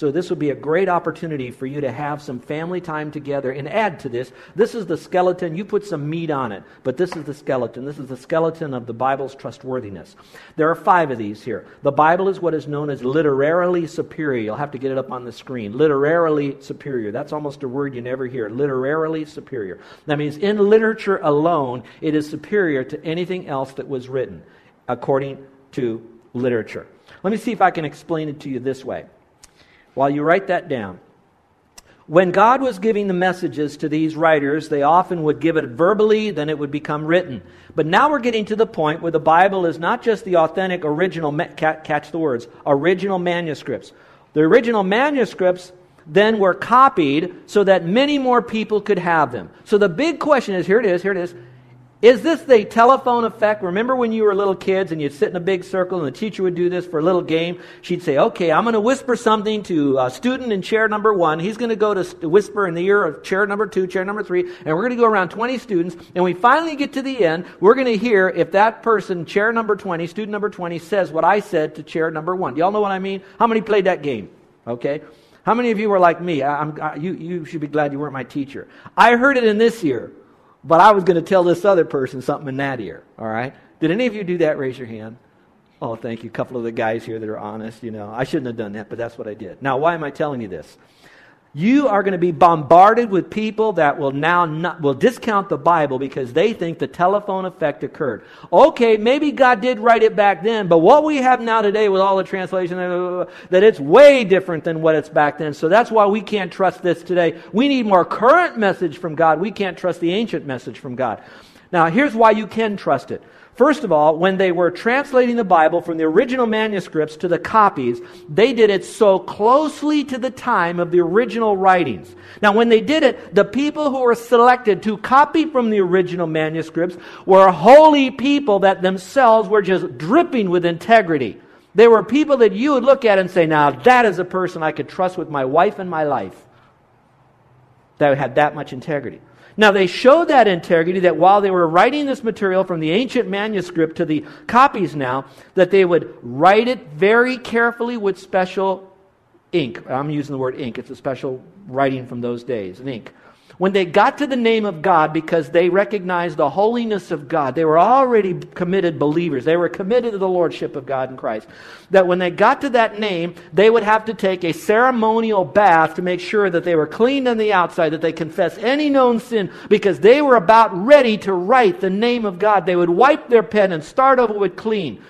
So, this would be a great opportunity for you to have some family time together and add to this. This is the skeleton. You put some meat on it, but this is the skeleton. This is the skeleton of the Bible's trustworthiness. There are five of these here. The Bible is what is known as literarily superior. You'll have to get it up on the screen. Literarily superior. That's almost a word you never hear. Literarily superior. That means in literature alone, it is superior to anything else that was written, according to literature. Let me see if I can explain it to you this way while you write that down. When God was giving the messages to these writers, they often would give it verbally, then it would become written. But now we're getting to the point where the Bible is not just the authentic original, catch the words, original manuscripts. The original manuscripts then were copied so that many more people could have them. So the big question is here it is, here it is. Is this the telephone effect? Remember when you were little kids and you'd sit in a big circle and the teacher would do this for a little game? She'd say, okay, I'm going to whisper something to a student in chair number one. He's going to go to whisper in the ear of chair number two, chair number three, and we're going to go around 20 students. And we finally get to the end, we're going to hear if that person, chair number 20, student number 20, says what I said to chair number one. Do y'all know what I mean? How many played that game? Okay. How many of you were like me? I, I, you, you should be glad you weren't my teacher. I heard it in this year. But I was going to tell this other person something in that ear. All right? Did any of you do that? Raise your hand. Oh, thank you. A couple of the guys here that are honest, you know. I shouldn't have done that, but that's what I did. Now, why am I telling you this? You are going to be bombarded with people that will now not, will discount the Bible because they think the telephone effect occurred. Okay, maybe God did write it back then, but what we have now today with all the translation, uh, that it's way different than what it's back then. So that's why we can't trust this today. We need more current message from God. We can't trust the ancient message from God. Now, here's why you can trust it. First of all, when they were translating the Bible from the original manuscripts to the copies, they did it so closely to the time of the original writings. Now, when they did it, the people who were selected to copy from the original manuscripts were holy people that themselves were just dripping with integrity. They were people that you would look at and say, now that is a person I could trust with my wife and my life. That had that much integrity. Now, they showed that integrity that while they were writing this material from the ancient manuscript to the copies now, that they would write it very carefully with special ink. I'm using the word ink, it's a special writing from those days, an ink. When they got to the name of God, because they recognized the holiness of God, they were already committed believers. They were committed to the Lordship of God in Christ. That when they got to that name, they would have to take a ceremonial bath to make sure that they were cleaned on the outside, that they confess any known sin, because they were about ready to write the name of God. They would wipe their pen and start over with clean.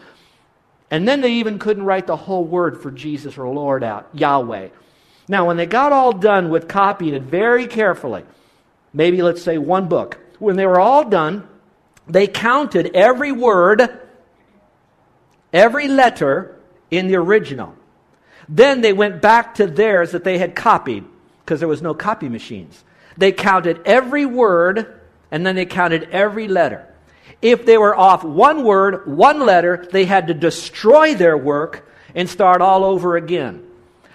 And then they even couldn't write the whole word for Jesus or Lord out, Yahweh. Now, when they got all done with copying it very carefully, maybe let's say one book. When they were all done, they counted every word, every letter in the original. Then they went back to theirs that they had copied because there was no copy machines. They counted every word and then they counted every letter. If they were off one word, one letter, they had to destroy their work and start all over again.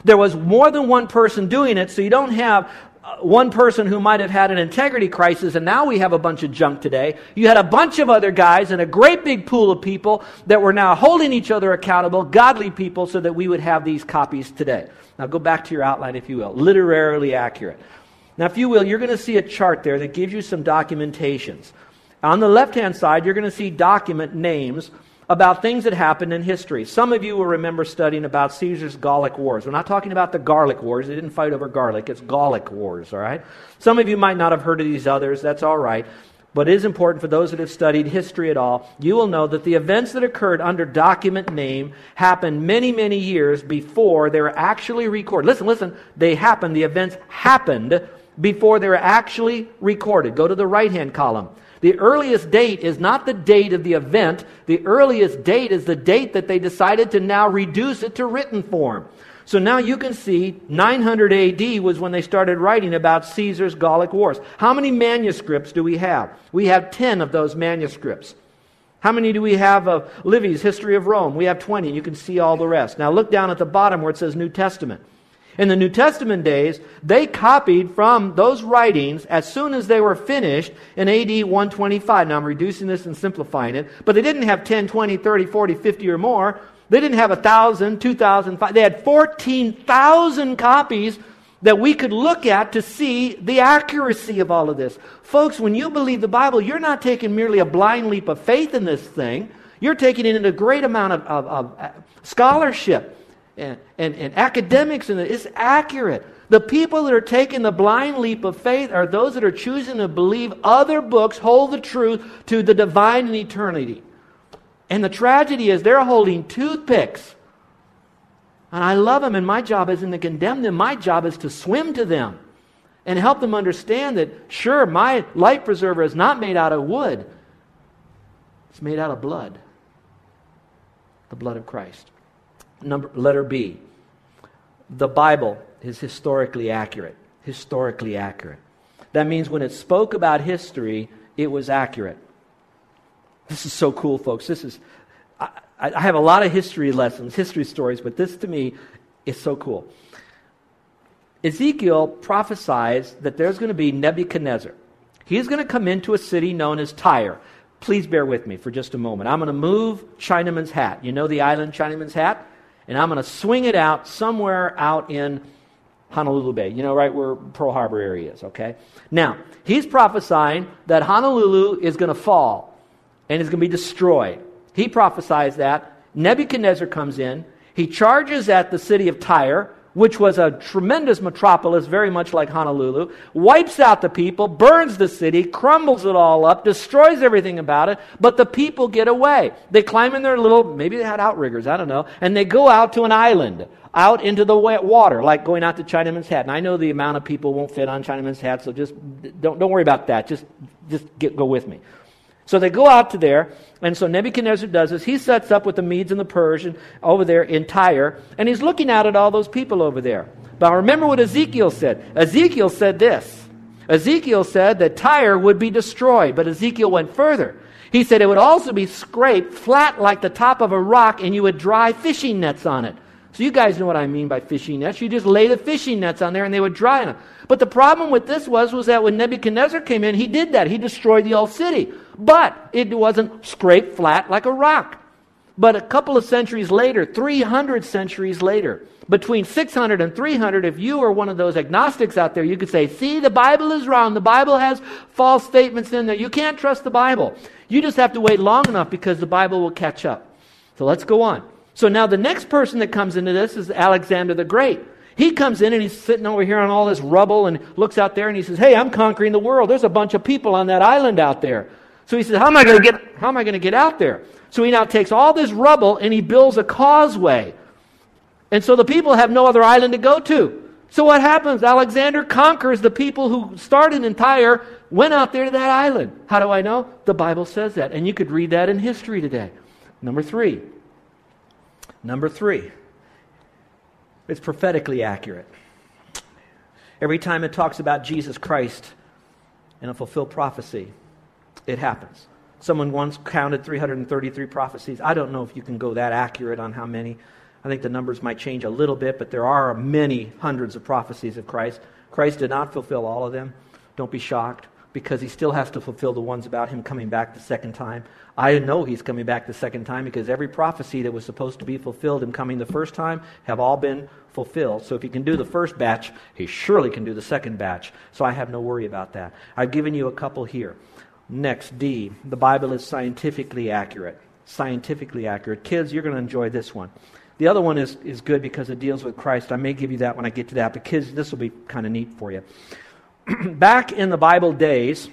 There was more than one person doing it, so you don't have Uh, one person who might have had an integrity crisis, and now we have a bunch of junk today. You had a bunch of other guys and a great big pool of people that were now holding each other accountable, godly people, so that we would have these copies today. Now go back to your outline, if you will. Literarily accurate. Now, if you will, you're going to see a chart there that gives you some documentations. On the left hand side, you're going to see document names about things that happened in history. Some of you will remember studying about Caesar's Gallic Wars. We're not talking about the Garlic Wars. They didn't fight over garlic. It's Gallic Wars, all right? Some of you might not have heard of these others. That's all right. But it is important for those that have studied history at all. You will know that the events that occurred under document name happened many, many years before they were actually recorded. Listen, listen. They happened. The events happened before they were actually recorded. Go to the right hand column. The earliest date is not the date of the event. The earliest date is the date that they decided to now reduce it to written form. So now you can see 900 AD was when they started writing about Caesar's Gallic Wars. How many manuscripts do we have? We have 10 of those manuscripts. How many do we have of Livy's History of Rome? We have 20. You can see all the rest. Now look down at the bottom where it says New Testament. In the New Testament days, they copied from those writings as soon as they were finished in AD 125. Now I'm reducing this and simplifying it, but they didn't have 10, 20, 30, 40, 50 or more. They didn't have 1,000, 2,000, they had 14,000 copies that we could look at to see the accuracy of all of this. Folks, when you believe the Bible, you're not taking merely a blind leap of faith in this thing. You're taking in a great amount of, of, of uh, scholarship and, and, and academics, and it's accurate. The people that are taking the blind leap of faith are those that are choosing to believe other books hold the truth to the divine and eternity. And the tragedy is they're holding toothpicks. And I love them, and my job isn't to condemn them. My job is to swim to them and help them understand that, sure, my life preserver is not made out of wood, it's made out of blood the blood of Christ. Number, letter B. The Bible is historically accurate. Historically accurate. That means when it spoke about history, it was accurate. This is so cool, folks. This is, I, I have a lot of history lessons, history stories, but this to me is so cool. Ezekiel prophesies that there's going to be Nebuchadnezzar. He's going to come into a city known as Tyre. Please bear with me for just a moment. I'm going to move Chinaman's hat. You know the island Chinaman's hat? And I'm going to swing it out somewhere out in Honolulu Bay, you know, right where Pearl Harbor area is, okay? Now, he's prophesying that Honolulu is going to fall and is going to be destroyed. He prophesies that. Nebuchadnezzar comes in. He charges at the city of Tyre, which was a tremendous metropolis, very much like Honolulu, wipes out the people, burns the city, crumbles it all up, destroys everything about it, but the people get away. They climb in their little, maybe they had outriggers, I don't know, and they go out to an island, out into the wet water, like going out to Chinaman's Hat. And I know the amount of people won't fit on Chinaman's Hat, so just don't, don't worry about that. Just, just get, go with me. So they go out to there, and so Nebuchadnezzar does this. He sets up with the Medes and the Persian over there in Tyre, and he's looking out at all those people over there. But remember what Ezekiel said. Ezekiel said this. Ezekiel said that Tyre would be destroyed, but Ezekiel went further. He said it would also be scraped flat like the top of a rock, and you would dry fishing nets on it. So you guys know what I mean by fishing nets. You just lay the fishing nets on there, and they would dry them. But the problem with this was, was that when Nebuchadnezzar came in, he did that. He destroyed the old city. But it wasn't scraped flat like a rock. But a couple of centuries later, 300 centuries later, between 600 and 300, if you are one of those agnostics out there, you could say, see, the Bible is wrong. The Bible has false statements in there. You can't trust the Bible. You just have to wait long enough because the Bible will catch up. So let's go on. So now the next person that comes into this is Alexander the Great. He comes in and he's sitting over here on all this rubble and looks out there and he says, Hey, I'm conquering the world. There's a bunch of people on that island out there. So he says, How am I going to get how am I going to get out there? So he now takes all this rubble and he builds a causeway. And so the people have no other island to go to. So what happens? Alexander conquers the people who started in Tyre, went out there to that island. How do I know? The Bible says that. And you could read that in history today. Number three. Number three. It's prophetically accurate. Every time it talks about Jesus Christ in a fulfilled prophecy, it happens. Someone once counted 333 prophecies. I don't know if you can go that accurate on how many. I think the numbers might change a little bit, but there are many hundreds of prophecies of Christ. Christ did not fulfill all of them. Don't be shocked because he still has to fulfill the ones about him coming back the second time. I know he's coming back the second time because every prophecy that was supposed to be fulfilled him coming the first time have all been fulfilled. So if he can do the first batch, he surely can do the second batch. So I have no worry about that. I've given you a couple here. Next, D. The Bible is scientifically accurate. Scientifically accurate. Kids, you're going to enjoy this one. The other one is, is good because it deals with Christ. I may give you that when I get to that, but kids, this will be kind of neat for you. Back in the Bible days,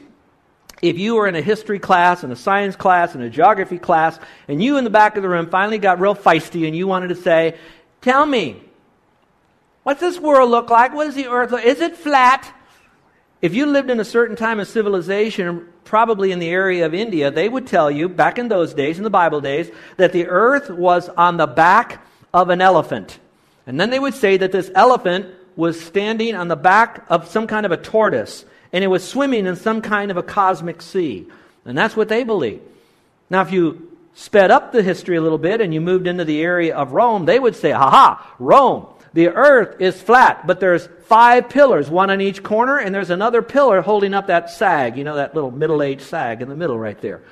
if you were in a history class and a science class and a geography class, and you in the back of the room finally got real feisty and you wanted to say, Tell me, what's this world look like? What does the earth look Is it flat? If you lived in a certain time of civilization, probably in the area of India, they would tell you, back in those days, in the Bible days, that the earth was on the back of an elephant. And then they would say that this elephant was standing on the back of some kind of a tortoise, and it was swimming in some kind of a cosmic sea. And that's what they believe. Now, if you sped up the history a little bit and you moved into the area of Rome, they would say, ha ha, Rome, the earth is flat, but there's five pillars, one on each corner, and there's another pillar holding up that sag, you know, that little middle aged sag in the middle right there.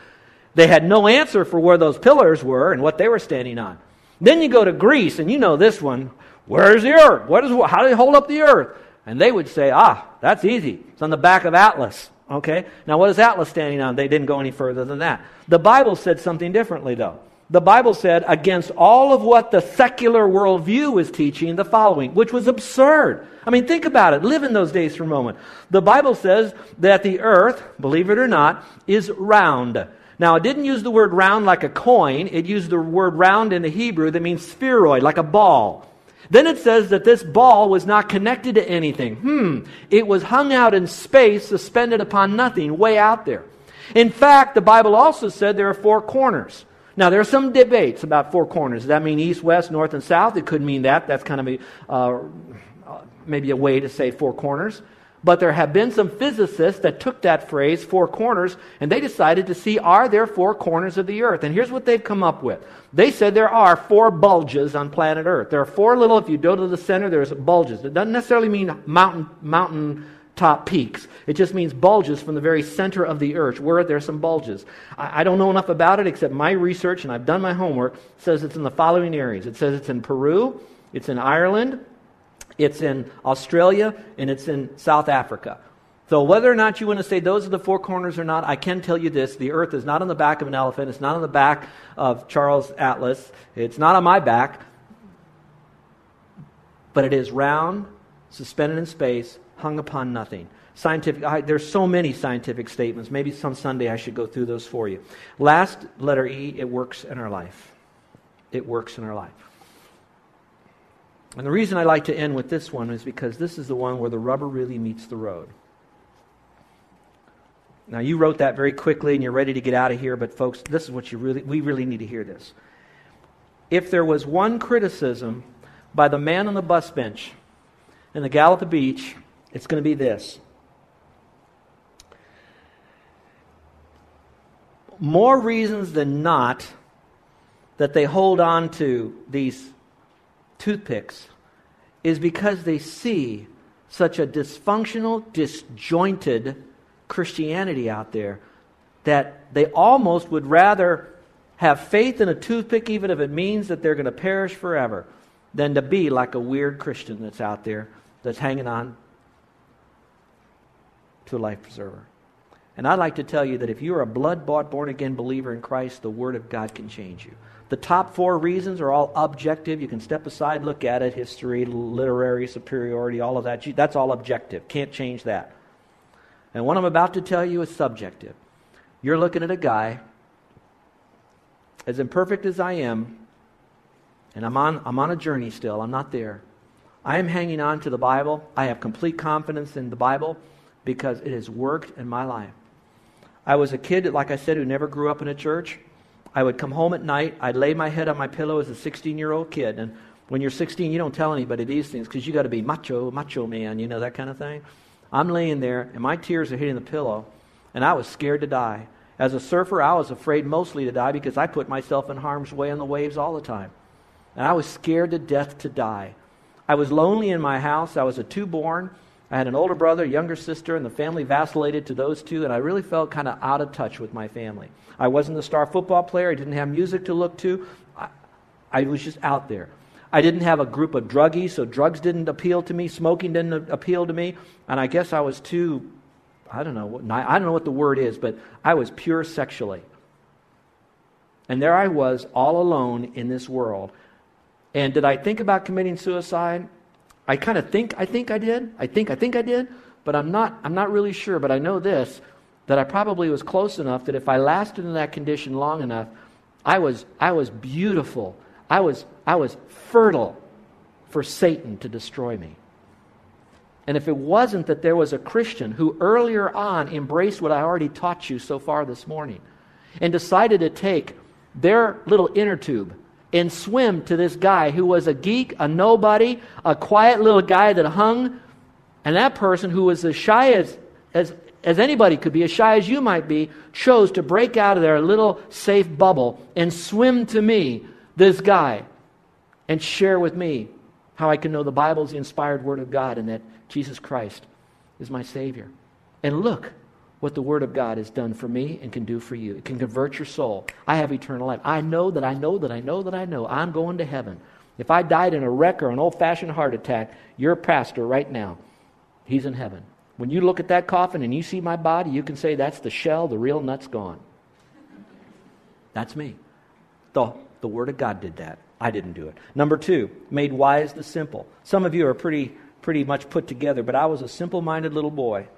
They had no answer for where those pillars were and what they were standing on. Then you go to Greece, and you know this one. Where is the earth? What is, how do they hold up the earth? And they would say, ah, that's easy. It's on the back of Atlas. Okay? Now, what is Atlas standing on? They didn't go any further than that. The Bible said something differently, though the Bible said, against all of what the secular worldview was teaching, the following, which was absurd. I mean, think about it. Live in those days for a moment. The Bible says that the earth, believe it or not, is round. Now, it didn't use the word round like a coin, it used the word round in the Hebrew that means spheroid, like a ball. Then it says that this ball was not connected to anything. Hmm. It was hung out in space, suspended upon nothing, way out there. In fact, the Bible also said there are four corners. Now, there are some debates about four corners. Does that mean east, west, north, and south? It could mean that. That's kind of a, uh, maybe a way to say four corners. But there have been some physicists that took that phrase, four corners, and they decided to see are there four corners of the earth? And here's what they've come up with. They said there are four bulges on planet Earth. There are four little, if you go to the center, there's bulges. It doesn't necessarily mean mountain, mountain top peaks. It just means bulges from the very center of the earth. Where there are some bulges. I, I, don't know enough about it except my research, and I've done my homework, says it's in the following areas. It says it's in Peru, it's in Ireland, it's in Australia, and it's in South Africa. So, whether or not you want to say those are the four corners or not, I can tell you this the earth is not on the back of an elephant. It's not on the back of Charles Atlas. It's not on my back. But it is round, suspended in space, hung upon nothing. Scientific, I, there's so many scientific statements. Maybe some Sunday I should go through those for you. Last letter E, it works in our life. It works in our life. And the reason I like to end with this one is because this is the one where the rubber really meets the road. Now you wrote that very quickly and you're ready to get out of here, but folks, this is what you really we really need to hear this. If there was one criticism by the man on the bus bench in the gal at the Beach it's going to be this. More reasons than not that they hold on to these toothpicks is because they see such a dysfunctional, disjointed Christianity out there that they almost would rather have faith in a toothpick, even if it means that they're going to perish forever, than to be like a weird Christian that's out there that's hanging on to a life preserver. And I'd like to tell you that if you're a blood bought, born again believer in Christ, the Word of God can change you. The top four reasons are all objective. You can step aside, look at it history, literary superiority, all of that. That's all objective. Can't change that. And what I'm about to tell you is subjective. You're looking at a guy, as imperfect as I am, and I'm on, I'm on a journey still. I'm not there. I am hanging on to the Bible. I have complete confidence in the Bible because it has worked in my life. I was a kid, like I said, who never grew up in a church. I would come home at night. I'd lay my head on my pillow as a 16 year old kid. And when you're 16, you don't tell anybody these things because you got to be macho, macho man, you know, that kind of thing. I'm laying there, and my tears are hitting the pillow, and I was scared to die. As a surfer, I was afraid mostly to die because I put myself in harm's way on the waves all the time. And I was scared to death to die. I was lonely in my house. I was a two born. I had an older brother, younger sister, and the family vacillated to those two, and I really felt kind of out of touch with my family. I wasn't a star football player. I didn't have music to look to. I, I was just out there. I didn't have a group of druggies, so drugs didn't appeal to me. Smoking didn't appeal to me. And I guess I was too, I don't know, I don't know what the word is, but I was pure sexually. And there I was, all alone in this world. And did I think about committing suicide? I kind of think I think I did. I think I think I did, but I'm not I'm not really sure, but I know this that I probably was close enough that if I lasted in that condition long enough, I was I was beautiful. I was I was fertile for Satan to destroy me. And if it wasn't that there was a Christian who earlier on embraced what I already taught you so far this morning and decided to take their little inner tube and swim to this guy who was a geek, a nobody, a quiet little guy that hung. And that person who was as shy as, as, as anybody could be, as shy as you might be, chose to break out of their little safe bubble and swim to me, this guy, and share with me how I can know the Bible is the inspired Word of God and that Jesus Christ is my Savior. And look what the Word of God has done for me and can do for you. It can convert your soul. I have eternal life. I know that I know that I know that I know I'm going to heaven. If I died in a wreck or an old fashioned heart attack, your pastor right now, he's in heaven. When you look at that coffin and you see my body, you can say, That's the shell, the real nut's gone. That's me. The, the Word of God did that. I didn't do it. Number two, made wise the simple. Some of you are pretty, pretty much put together, but I was a simple minded little boy.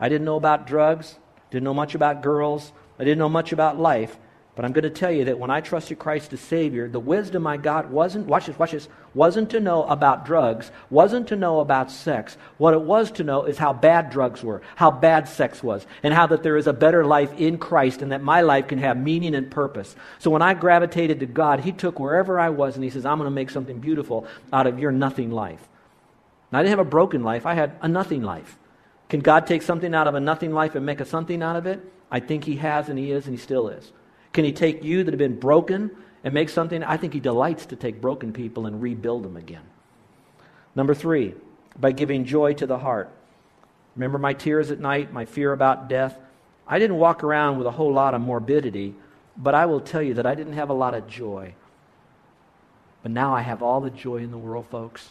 I didn't know about drugs, didn't know much about girls, I didn't know much about life. But I'm going to tell you that when I trusted Christ as Savior, the wisdom I got wasn't, watch this, watch this, wasn't to know about drugs, wasn't to know about sex. What it was to know is how bad drugs were, how bad sex was, and how that there is a better life in Christ and that my life can have meaning and purpose. So when I gravitated to God, He took wherever I was and He says, I'm going to make something beautiful out of your nothing life. And I didn't have a broken life, I had a nothing life. Can God take something out of a nothing life and make a something out of it? I think He has, and He is, and He still is. Can He take you that have been broken and make something? I think He delights to take broken people and rebuild them again. Number three, by giving joy to the heart. Remember my tears at night, my fear about death? I didn't walk around with a whole lot of morbidity, but I will tell you that I didn't have a lot of joy. But now I have all the joy in the world, folks.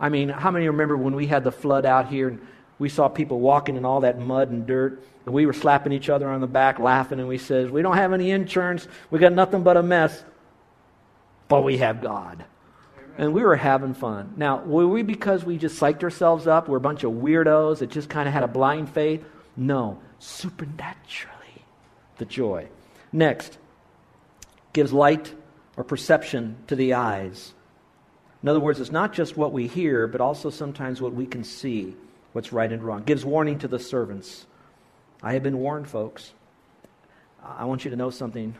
I mean, how many remember when we had the flood out here and we saw people walking in all that mud and dirt, and we were slapping each other on the back, laughing, and we says, "We don't have any insurance. We got nothing but a mess, but we have God." And we were having fun. Now, were we because we just psyched ourselves up? We're a bunch of weirdos that just kind of had a blind faith? No, supernaturally, the joy. Next, gives light or perception to the eyes. In other words, it's not just what we hear, but also sometimes what we can see what's right and wrong. Gives warning to the servants. I have been warned, folks. I want you to know something.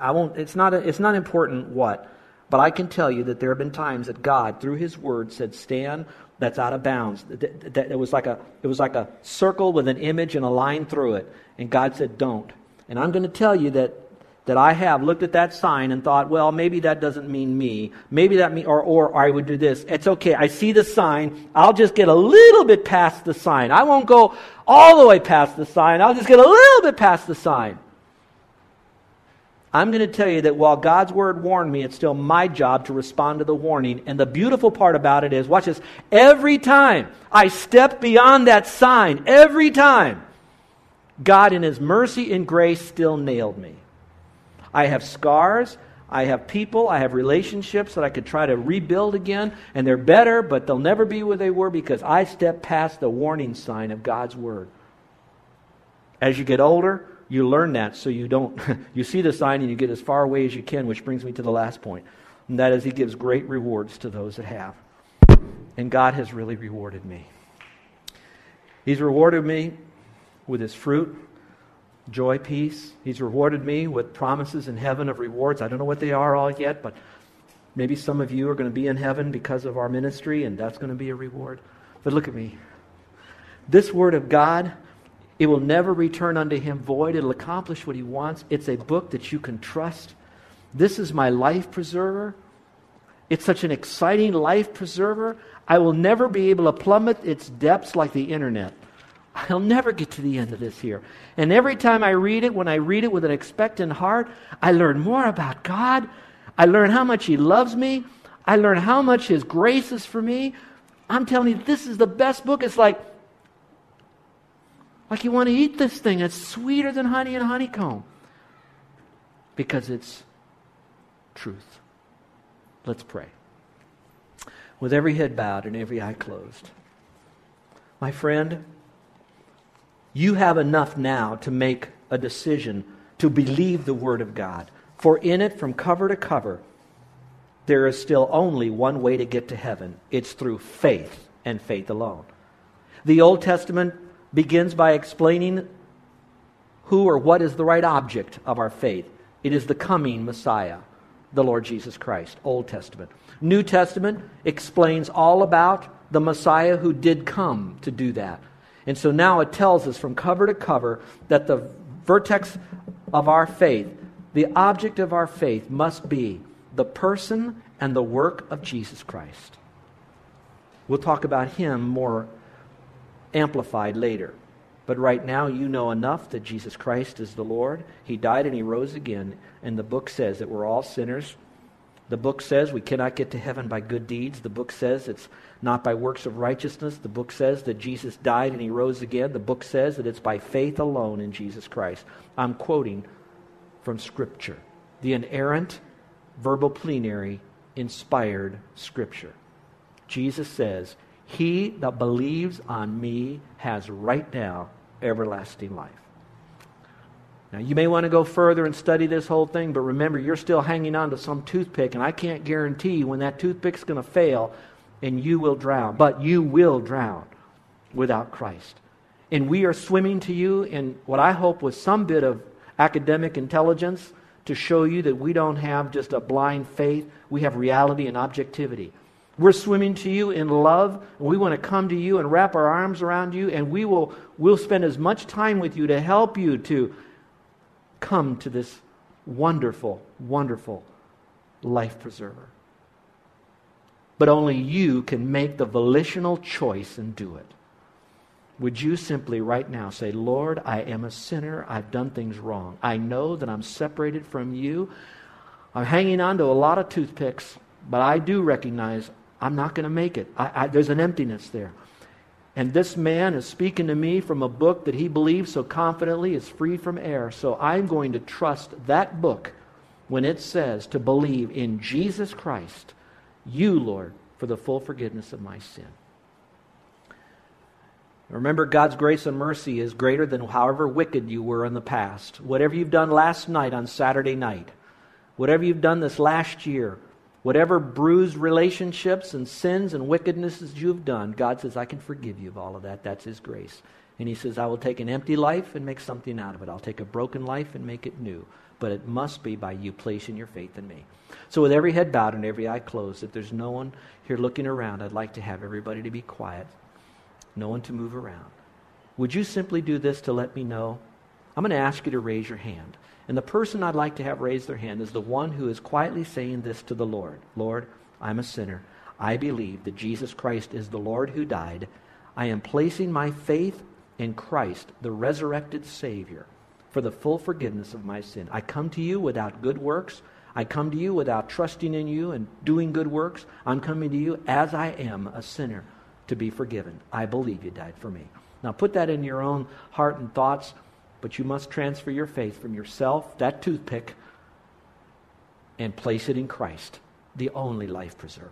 I won't, it's, not a, it's not important what, but I can tell you that there have been times that God, through His Word, said, Stan, that's out of bounds. That, that, it, was like a, it was like a circle with an image and a line through it. And God said, Don't. And I'm going to tell you that that I have looked at that sign and thought, well, maybe that doesn't mean me. Maybe that mean, or, or I would do this. It's okay. I see the sign. I'll just get a little bit past the sign. I won't go all the way past the sign. I'll just get a little bit past the sign. I'm going to tell you that while God's word warned me, it's still my job to respond to the warning. And the beautiful part about it is, watch this, every time I step beyond that sign, every time, God in His mercy and grace still nailed me. I have scars. I have people, I have relationships that I could try to rebuild again, and they're better, but they'll never be where they were because I stepped past the warning sign of God's Word. As you get older, you learn that so you don't, you see the sign and you get as far away as you can, which brings me to the last point, and that is He gives great rewards to those that have. And God has really rewarded me. He's rewarded me with His fruit joy, peace. He's rewarded me with promises in heaven of rewards. I don't know what they are all yet, but maybe some of you are going to be in heaven because of our ministry, and that's going to be a reward. But look at me. This word of God, it will never return unto him void. It'll accomplish what he wants. It's a book that you can trust. This is my life preserver. It's such an exciting life preserver. I will never be able to plummet its depths like the internet. I'll never get to the end of this here. And every time I read it, when I read it with an expectant heart, I learn more about God. I learn how much He loves me. I learn how much His grace is for me. I'm telling you, this is the best book. It's like, like you want to eat this thing. It's sweeter than honey and honeycomb because it's truth. Let's pray. With every head bowed and every eye closed. My friend, you have enough now to make a decision to believe the Word of God. For in it, from cover to cover, there is still only one way to get to heaven it's through faith and faith alone. The Old Testament begins by explaining who or what is the right object of our faith. It is the coming Messiah. the Lord Jesus Christ, Old Testament. New Testament explains all about the Messiah who did come to do that. And so now it tells us from cover to cover that the vertex of our faith, the object of our faith, must be the person and the work of Jesus Christ. We'll talk about him more amplified later. But right now, you know enough that Jesus Christ is the Lord. He died and he rose again. And the book says that we're all sinners. The book says we cannot get to heaven by good deeds. The book says it's not by works of righteousness. The book says that Jesus died and he rose again. The book says that it's by faith alone in Jesus Christ. I'm quoting from Scripture, the inerrant, verbal plenary, inspired Scripture. Jesus says, He that believes on me has right now everlasting life. Now, you may want to go further and study this whole thing, but remember, you're still hanging on to some toothpick, and I can't guarantee when that toothpick's going to fail and you will drown. But you will drown without Christ. And we are swimming to you in what I hope was some bit of academic intelligence to show you that we don't have just a blind faith, we have reality and objectivity. We're swimming to you in love, and we want to come to you and wrap our arms around you, and we will we'll spend as much time with you to help you to come to this wonderful, wonderful life preserver. But only you can make the volitional choice and do it. Would you simply right now say, Lord, I am a sinner. I've done things wrong. I know that I'm separated from you. I'm hanging on to a lot of toothpicks, but I do recognize I'm not going to make it. I, I, there's an emptiness there. And this man is speaking to me from a book that he believes so confidently is free from error. So I'm going to trust that book when it says to believe in Jesus Christ, you, Lord, for the full forgiveness of my sin. Remember, God's grace and mercy is greater than however wicked you were in the past. Whatever you've done last night on Saturday night, whatever you've done this last year, Whatever bruised relationships and sins and wickednesses you've done, God says, I can forgive you of all of that. That's His grace. And He says, I will take an empty life and make something out of it. I'll take a broken life and make it new. But it must be by you placing your faith in me. So, with every head bowed and every eye closed, if there's no one here looking around, I'd like to have everybody to be quiet, no one to move around. Would you simply do this to let me know? I'm going to ask you to raise your hand. And the person I'd like to have raise their hand is the one who is quietly saying this to the Lord Lord, I'm a sinner. I believe that Jesus Christ is the Lord who died. I am placing my faith in Christ, the resurrected Savior, for the full forgiveness of my sin. I come to you without good works. I come to you without trusting in you and doing good works. I'm coming to you as I am, a sinner, to be forgiven. I believe you died for me. Now put that in your own heart and thoughts. But you must transfer your faith from yourself, that toothpick, and place it in Christ, the only life preserver.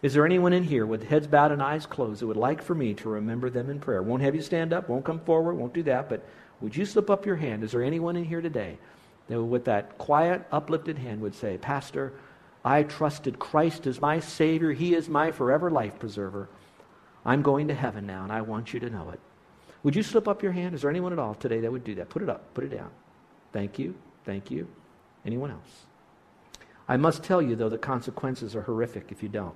Is there anyone in here with heads bowed and eyes closed that would like for me to remember them in prayer? Won't have you stand up, won't come forward, won't do that, but would you slip up your hand? Is there anyone in here today that with that quiet, uplifted hand would say, Pastor, I trusted Christ as my Savior. He is my forever life preserver. I'm going to heaven now, and I want you to know it. Would you slip up your hand? Is there anyone at all today that would do that? Put it up, put it down. Thank you, thank you. Anyone else? I must tell you, though, the consequences are horrific if you don't.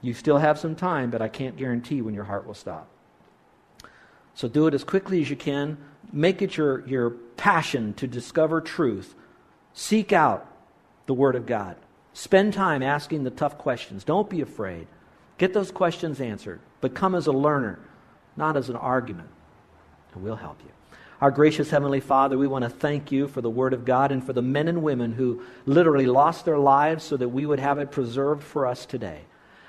You still have some time, but I can't guarantee when your heart will stop. So do it as quickly as you can. Make it your, your passion to discover truth. Seek out the Word of God. Spend time asking the tough questions. Don't be afraid. Get those questions answered, but come as a learner not as an argument. And we'll help you. Our gracious Heavenly Father, we want to thank you for the Word of God and for the men and women who literally lost their lives so that we would have it preserved for us today.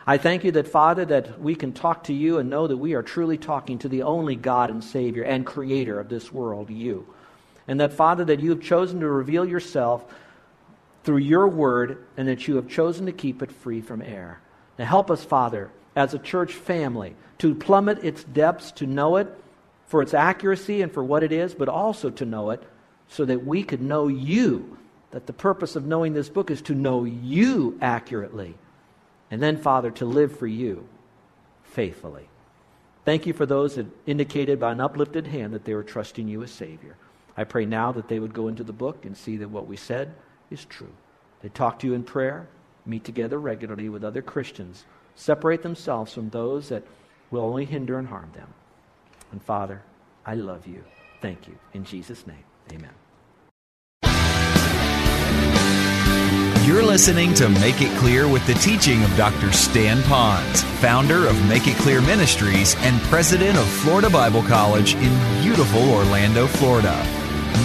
I thank you that, Father, that we can talk to you and know that we are truly talking to the only God and Savior and Creator of this world, you. And that, Father, that you have chosen to reveal yourself through your Word and that you have chosen to keep it free from error. Now help us, Father, as a church family to plummet its depths, to know it for its accuracy and for what it is, but also to know it so that we could know you. That the purpose of knowing this book is to know you accurately. And then, Father, to live for you faithfully. Thank you for those that indicated by an uplifted hand that they were trusting you as Savior. I pray now that they would go into the book and see that what we said is true. They talk to you in prayer, meet together regularly with other Christians, separate themselves from those that will only hinder and harm them. And Father, I love you. Thank you. In Jesus' name, amen. You're listening to Make It Clear with the teaching of Dr. Stan Ponz, founder of Make It Clear Ministries and president of Florida Bible College in beautiful Orlando, Florida.